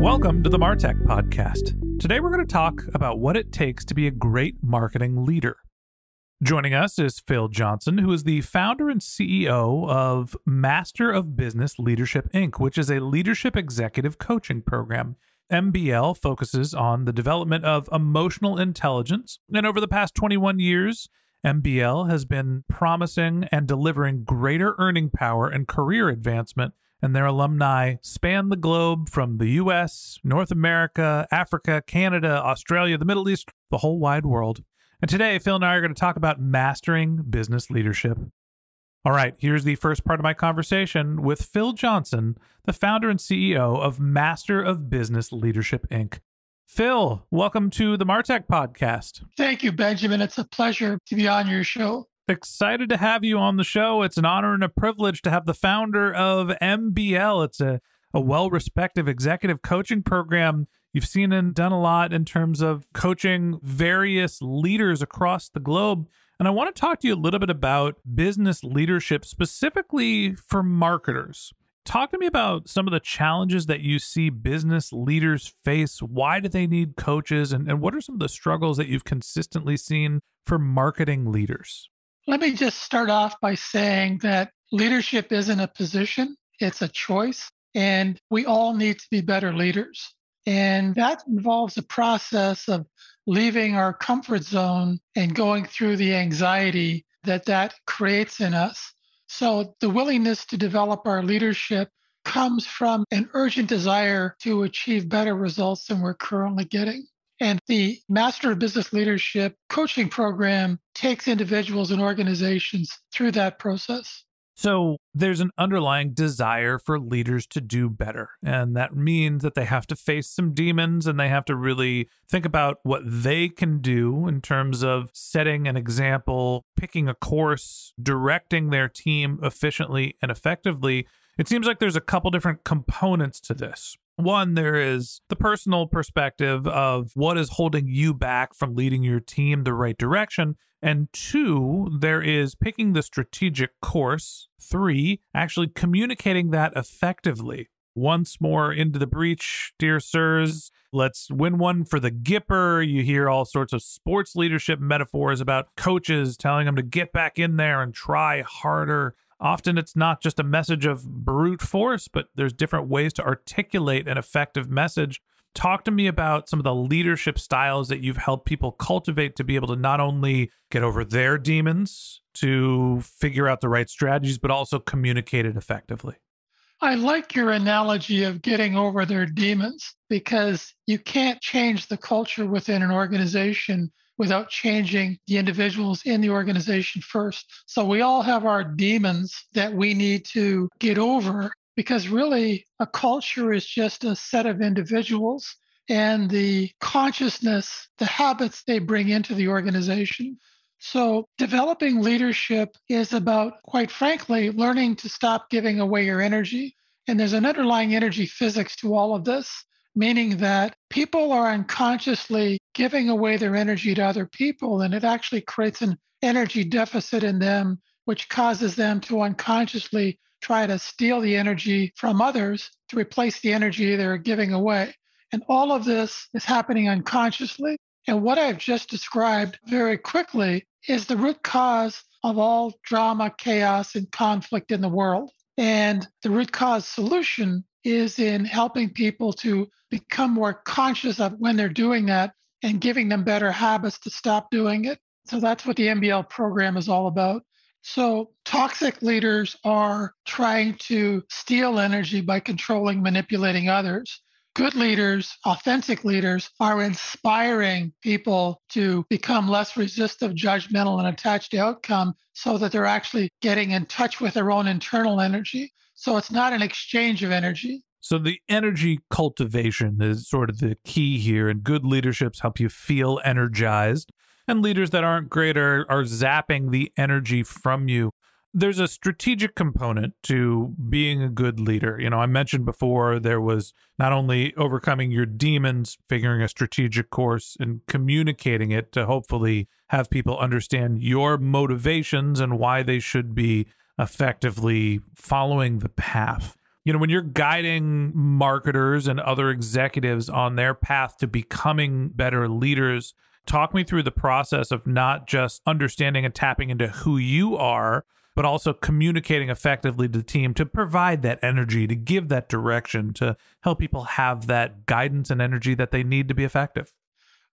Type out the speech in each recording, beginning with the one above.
Welcome to the Martech Podcast. Today, we're going to talk about what it takes to be a great marketing leader. Joining us is Phil Johnson, who is the founder and CEO of Master of Business Leadership Inc., which is a leadership executive coaching program. MBL focuses on the development of emotional intelligence. And over the past 21 years, MBL has been promising and delivering greater earning power and career advancement and their alumni span the globe from the US, North America, Africa, Canada, Australia, the Middle East, the whole wide world. And today, Phil and I are going to talk about mastering business leadership. All right, here's the first part of my conversation with Phil Johnson, the founder and CEO of Master of Business Leadership Inc. Phil, welcome to the Martech podcast. Thank you, Benjamin. It's a pleasure to be on your show excited to have you on the show. It's an honor and a privilege to have the founder of MBL. It's a, a well respected executive coaching program. You've seen and done a lot in terms of coaching various leaders across the globe. And I want to talk to you a little bit about business leadership, specifically for marketers. Talk to me about some of the challenges that you see business leaders face. Why do they need coaches? And, and what are some of the struggles that you've consistently seen for marketing leaders? Let me just start off by saying that leadership isn't a position, it's a choice. And we all need to be better leaders. And that involves a process of leaving our comfort zone and going through the anxiety that that creates in us. So the willingness to develop our leadership comes from an urgent desire to achieve better results than we're currently getting. And the Master of Business Leadership coaching program takes individuals and organizations through that process. So there's an underlying desire for leaders to do better. And that means that they have to face some demons and they have to really think about what they can do in terms of setting an example, picking a course, directing their team efficiently and effectively. It seems like there's a couple different components to this. One, there is the personal perspective of what is holding you back from leading your team the right direction. And two, there is picking the strategic course. Three, actually communicating that effectively. Once more into the breach, dear sirs. Let's win one for the Gipper. You hear all sorts of sports leadership metaphors about coaches telling them to get back in there and try harder. Often it's not just a message of brute force, but there's different ways to articulate an effective message. Talk to me about some of the leadership styles that you've helped people cultivate to be able to not only get over their demons, to figure out the right strategies, but also communicate it effectively. I like your analogy of getting over their demons because you can't change the culture within an organization without changing the individuals in the organization first. So we all have our demons that we need to get over because really a culture is just a set of individuals and the consciousness, the habits they bring into the organization. So, developing leadership is about, quite frankly, learning to stop giving away your energy. And there's an underlying energy physics to all of this. Meaning that people are unconsciously giving away their energy to other people, and it actually creates an energy deficit in them, which causes them to unconsciously try to steal the energy from others to replace the energy they're giving away. And all of this is happening unconsciously. And what I've just described very quickly is the root cause of all drama, chaos, and conflict in the world. And the root cause solution is in helping people to become more conscious of when they're doing that and giving them better habits to stop doing it. So that's what the MBL program is all about. So, toxic leaders are trying to steal energy by controlling, manipulating others. Good leaders, authentic leaders, are inspiring people to become less resistive, judgmental, and attached to outcome so that they're actually getting in touch with their own internal energy. So, it's not an exchange of energy. So the energy cultivation is sort of the key here, and good leaderships help you feel energized. And leaders that aren't great are, are zapping the energy from you. There's a strategic component to being a good leader. You know, I mentioned before there was not only overcoming your demons, figuring a strategic course, and communicating it to hopefully have people understand your motivations and why they should be effectively following the path you know, when you're guiding marketers and other executives on their path to becoming better leaders, talk me through the process of not just understanding and tapping into who you are, but also communicating effectively to the team to provide that energy, to give that direction, to help people have that guidance and energy that they need to be effective.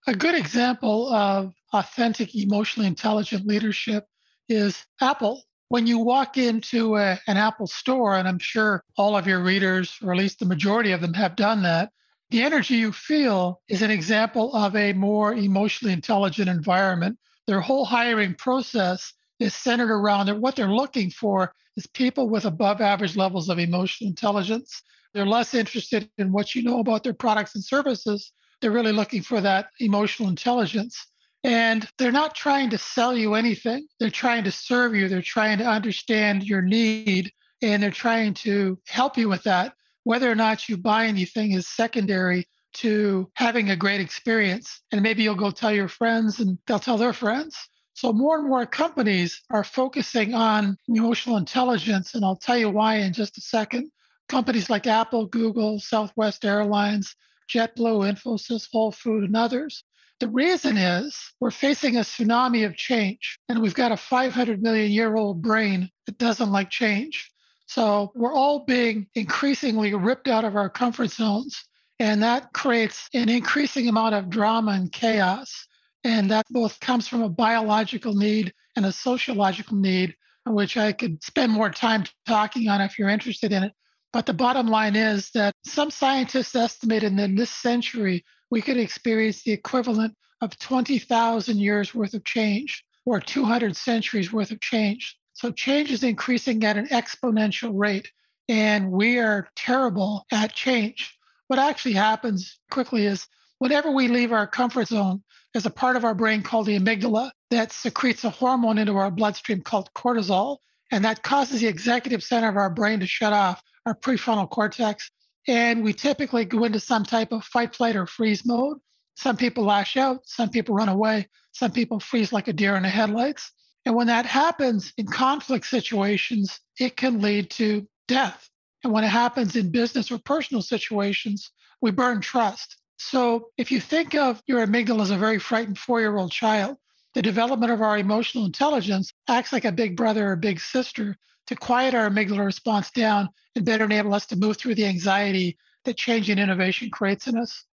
A good example of authentic, emotionally intelligent leadership is Apple when you walk into a, an Apple store, and I'm sure all of your readers, or at least the majority of them, have done that, the energy you feel is an example of a more emotionally intelligent environment. Their whole hiring process is centered around it. What they're looking for is people with above average levels of emotional intelligence. They're less interested in what you know about their products and services. They're really looking for that emotional intelligence. And they're not trying to sell you anything. They're trying to serve you. They're trying to understand your need and they're trying to help you with that. Whether or not you buy anything is secondary to having a great experience. And maybe you'll go tell your friends and they'll tell their friends. So more and more companies are focusing on emotional intelligence. And I'll tell you why in just a second. Companies like Apple, Google, Southwest Airlines, JetBlue, Infosys, Whole Food, and others the reason is we're facing a tsunami of change, and we've got a 500 million year old brain that doesn't like change. So we're all being increasingly ripped out of our comfort zones, and that creates an increasing amount of drama and chaos. And that both comes from a biological need and a sociological need, which I could spend more time talking on if you're interested in it. But the bottom line is that some scientists estimated in this century, we could experience the equivalent of 20,000 years worth of change or 200 centuries worth of change. So change is increasing at an exponential rate, and we are terrible at change. What actually happens quickly is whenever we leave our comfort zone, there's a part of our brain called the amygdala that secretes a hormone into our bloodstream called cortisol, and that causes the executive center of our brain to shut off, our prefrontal cortex, and we typically go into some type of fight, flight, or freeze mode. Some people lash out, some people run away, some people freeze like a deer in the headlights. And when that happens in conflict situations, it can lead to death. And when it happens in business or personal situations, we burn trust. So if you think of your amygdala as a very frightened four year old child, the development of our emotional intelligence acts like a big brother or big sister to quiet our amygdala response down and better enable us to move through the anxiety that change and innovation creates in us.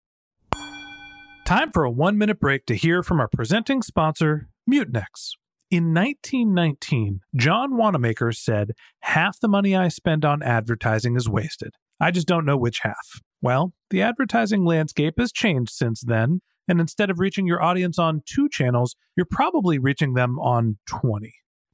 Time for a one minute break to hear from our presenting sponsor, Mutinex. In 1919, John Wanamaker said, Half the money I spend on advertising is wasted. I just don't know which half. Well, the advertising landscape has changed since then, and instead of reaching your audience on two channels, you're probably reaching them on 20.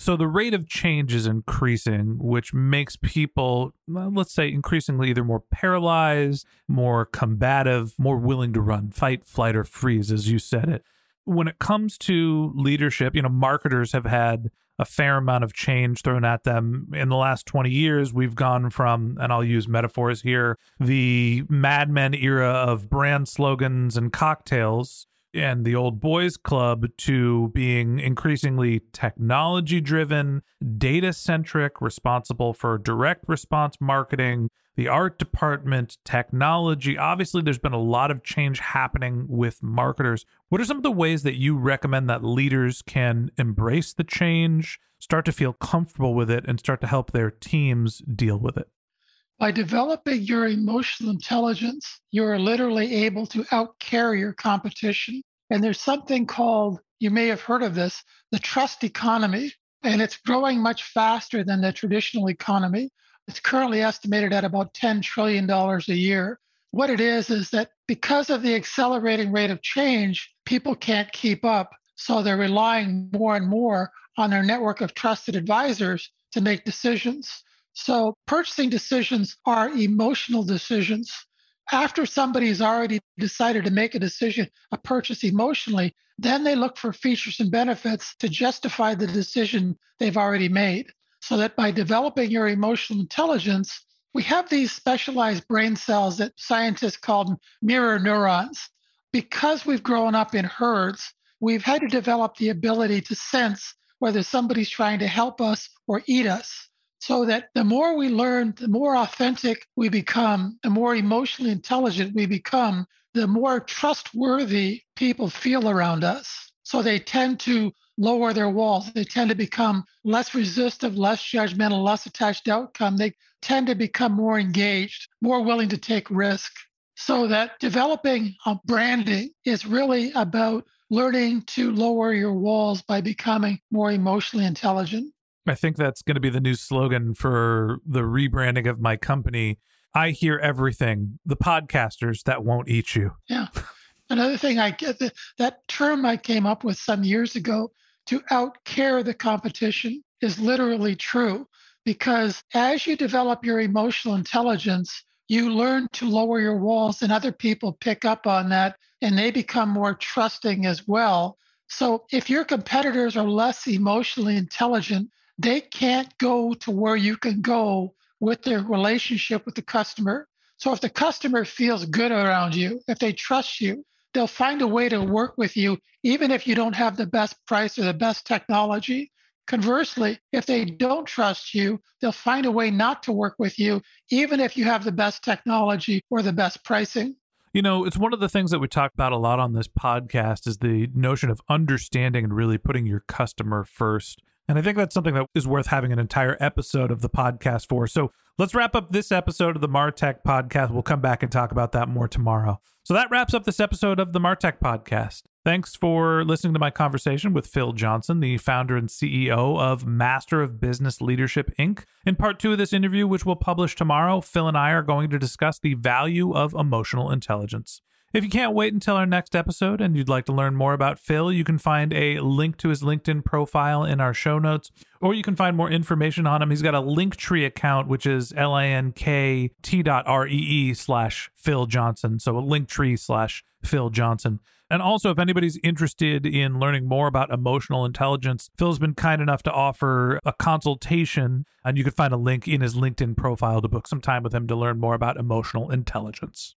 So the rate of change is increasing, which makes people, let's say, increasingly either more paralyzed, more combative, more willing to run, fight, flight, or freeze, as you said it. When it comes to leadership, you know, marketers have had a fair amount of change thrown at them. In the last 20 years, we've gone from, and I'll use metaphors here, the Mad Men era of brand slogans and cocktails and the old boys club to being increasingly technology driven, data centric, responsible for direct response marketing, the art department, technology. Obviously, there's been a lot of change happening with marketers. What are some of the ways that you recommend that leaders can embrace the change, start to feel comfortable with it, and start to help their teams deal with it? By developing your emotional intelligence, you are literally able to outcare your competition. And there's something called, you may have heard of this, the trust economy. And it's growing much faster than the traditional economy. It's currently estimated at about $10 trillion a year. What it is, is that because of the accelerating rate of change, people can't keep up. So they're relying more and more on their network of trusted advisors to make decisions. So purchasing decisions are emotional decisions. After somebody's already decided to make a decision, a purchase emotionally, then they look for features and benefits to justify the decision they've already made. So that by developing your emotional intelligence, we have these specialized brain cells that scientists call mirror neurons. Because we've grown up in herds, we've had to develop the ability to sense whether somebody's trying to help us or eat us so that the more we learn, the more authentic we become, the more emotionally intelligent we become, the more trustworthy people feel around us. So they tend to lower their walls. They tend to become less resistive, less judgmental, less attached to outcome. They tend to become more engaged, more willing to take risk. So that developing a branding is really about learning to lower your walls by becoming more emotionally intelligent. I think that's going to be the new slogan for the rebranding of my company. I hear everything. The podcasters that won't eat you. Yeah. Another thing I get that, term I came up with some years ago to outcare the competition is literally true because as you develop your emotional intelligence, you learn to lower your walls and other people pick up on that and they become more trusting as well. So if your competitors are less emotionally intelligent, they can't go to where you can go with their relationship with the customer. So if the customer feels good around you, if they trust you, they'll find a way to work with you, even if you don't have the best price or the best technology. Conversely, if they don't trust you, they'll find a way not to work with you, even if you have the best technology or the best pricing. You know, it's one of the things that we talk about a lot on this podcast is the notion of understanding and really putting your customer first. And I think that's something that is worth having an entire episode of the podcast for. So let's wrap up this episode of the Martech podcast. We'll come back and talk about that more tomorrow. So that wraps up this episode of the Martech podcast. Thanks for listening to my conversation with Phil Johnson, the founder and CEO of Master of Business Leadership Inc. In part two of this interview, which we'll publish tomorrow, Phil and I are going to discuss the value of emotional intelligence. If you can't wait until our next episode and you'd like to learn more about Phil, you can find a link to his LinkedIn profile in our show notes, or you can find more information on him. He's got a Linktree account, which is L-A-N-K-T dot R-E-E slash Phil Johnson. So a Linktree slash Phil Johnson. And also, if anybody's interested in learning more about emotional intelligence, Phil's been kind enough to offer a consultation, and you can find a link in his LinkedIn profile to book some time with him to learn more about emotional intelligence.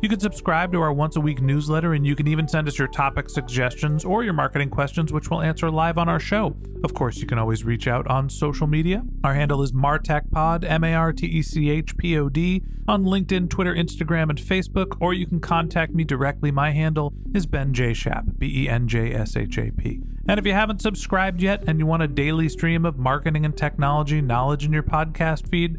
You can subscribe to our once a week newsletter, and you can even send us your topic suggestions or your marketing questions, which we'll answer live on our show. Of course, you can always reach out on social media. Our handle is MartechPod, M A R T E C H P O D, on LinkedIn, Twitter, Instagram, and Facebook, or you can contact me directly. My handle is Ben J. Shap, B E N J S H A P. And if you haven't subscribed yet and you want a daily stream of marketing and technology knowledge in your podcast feed,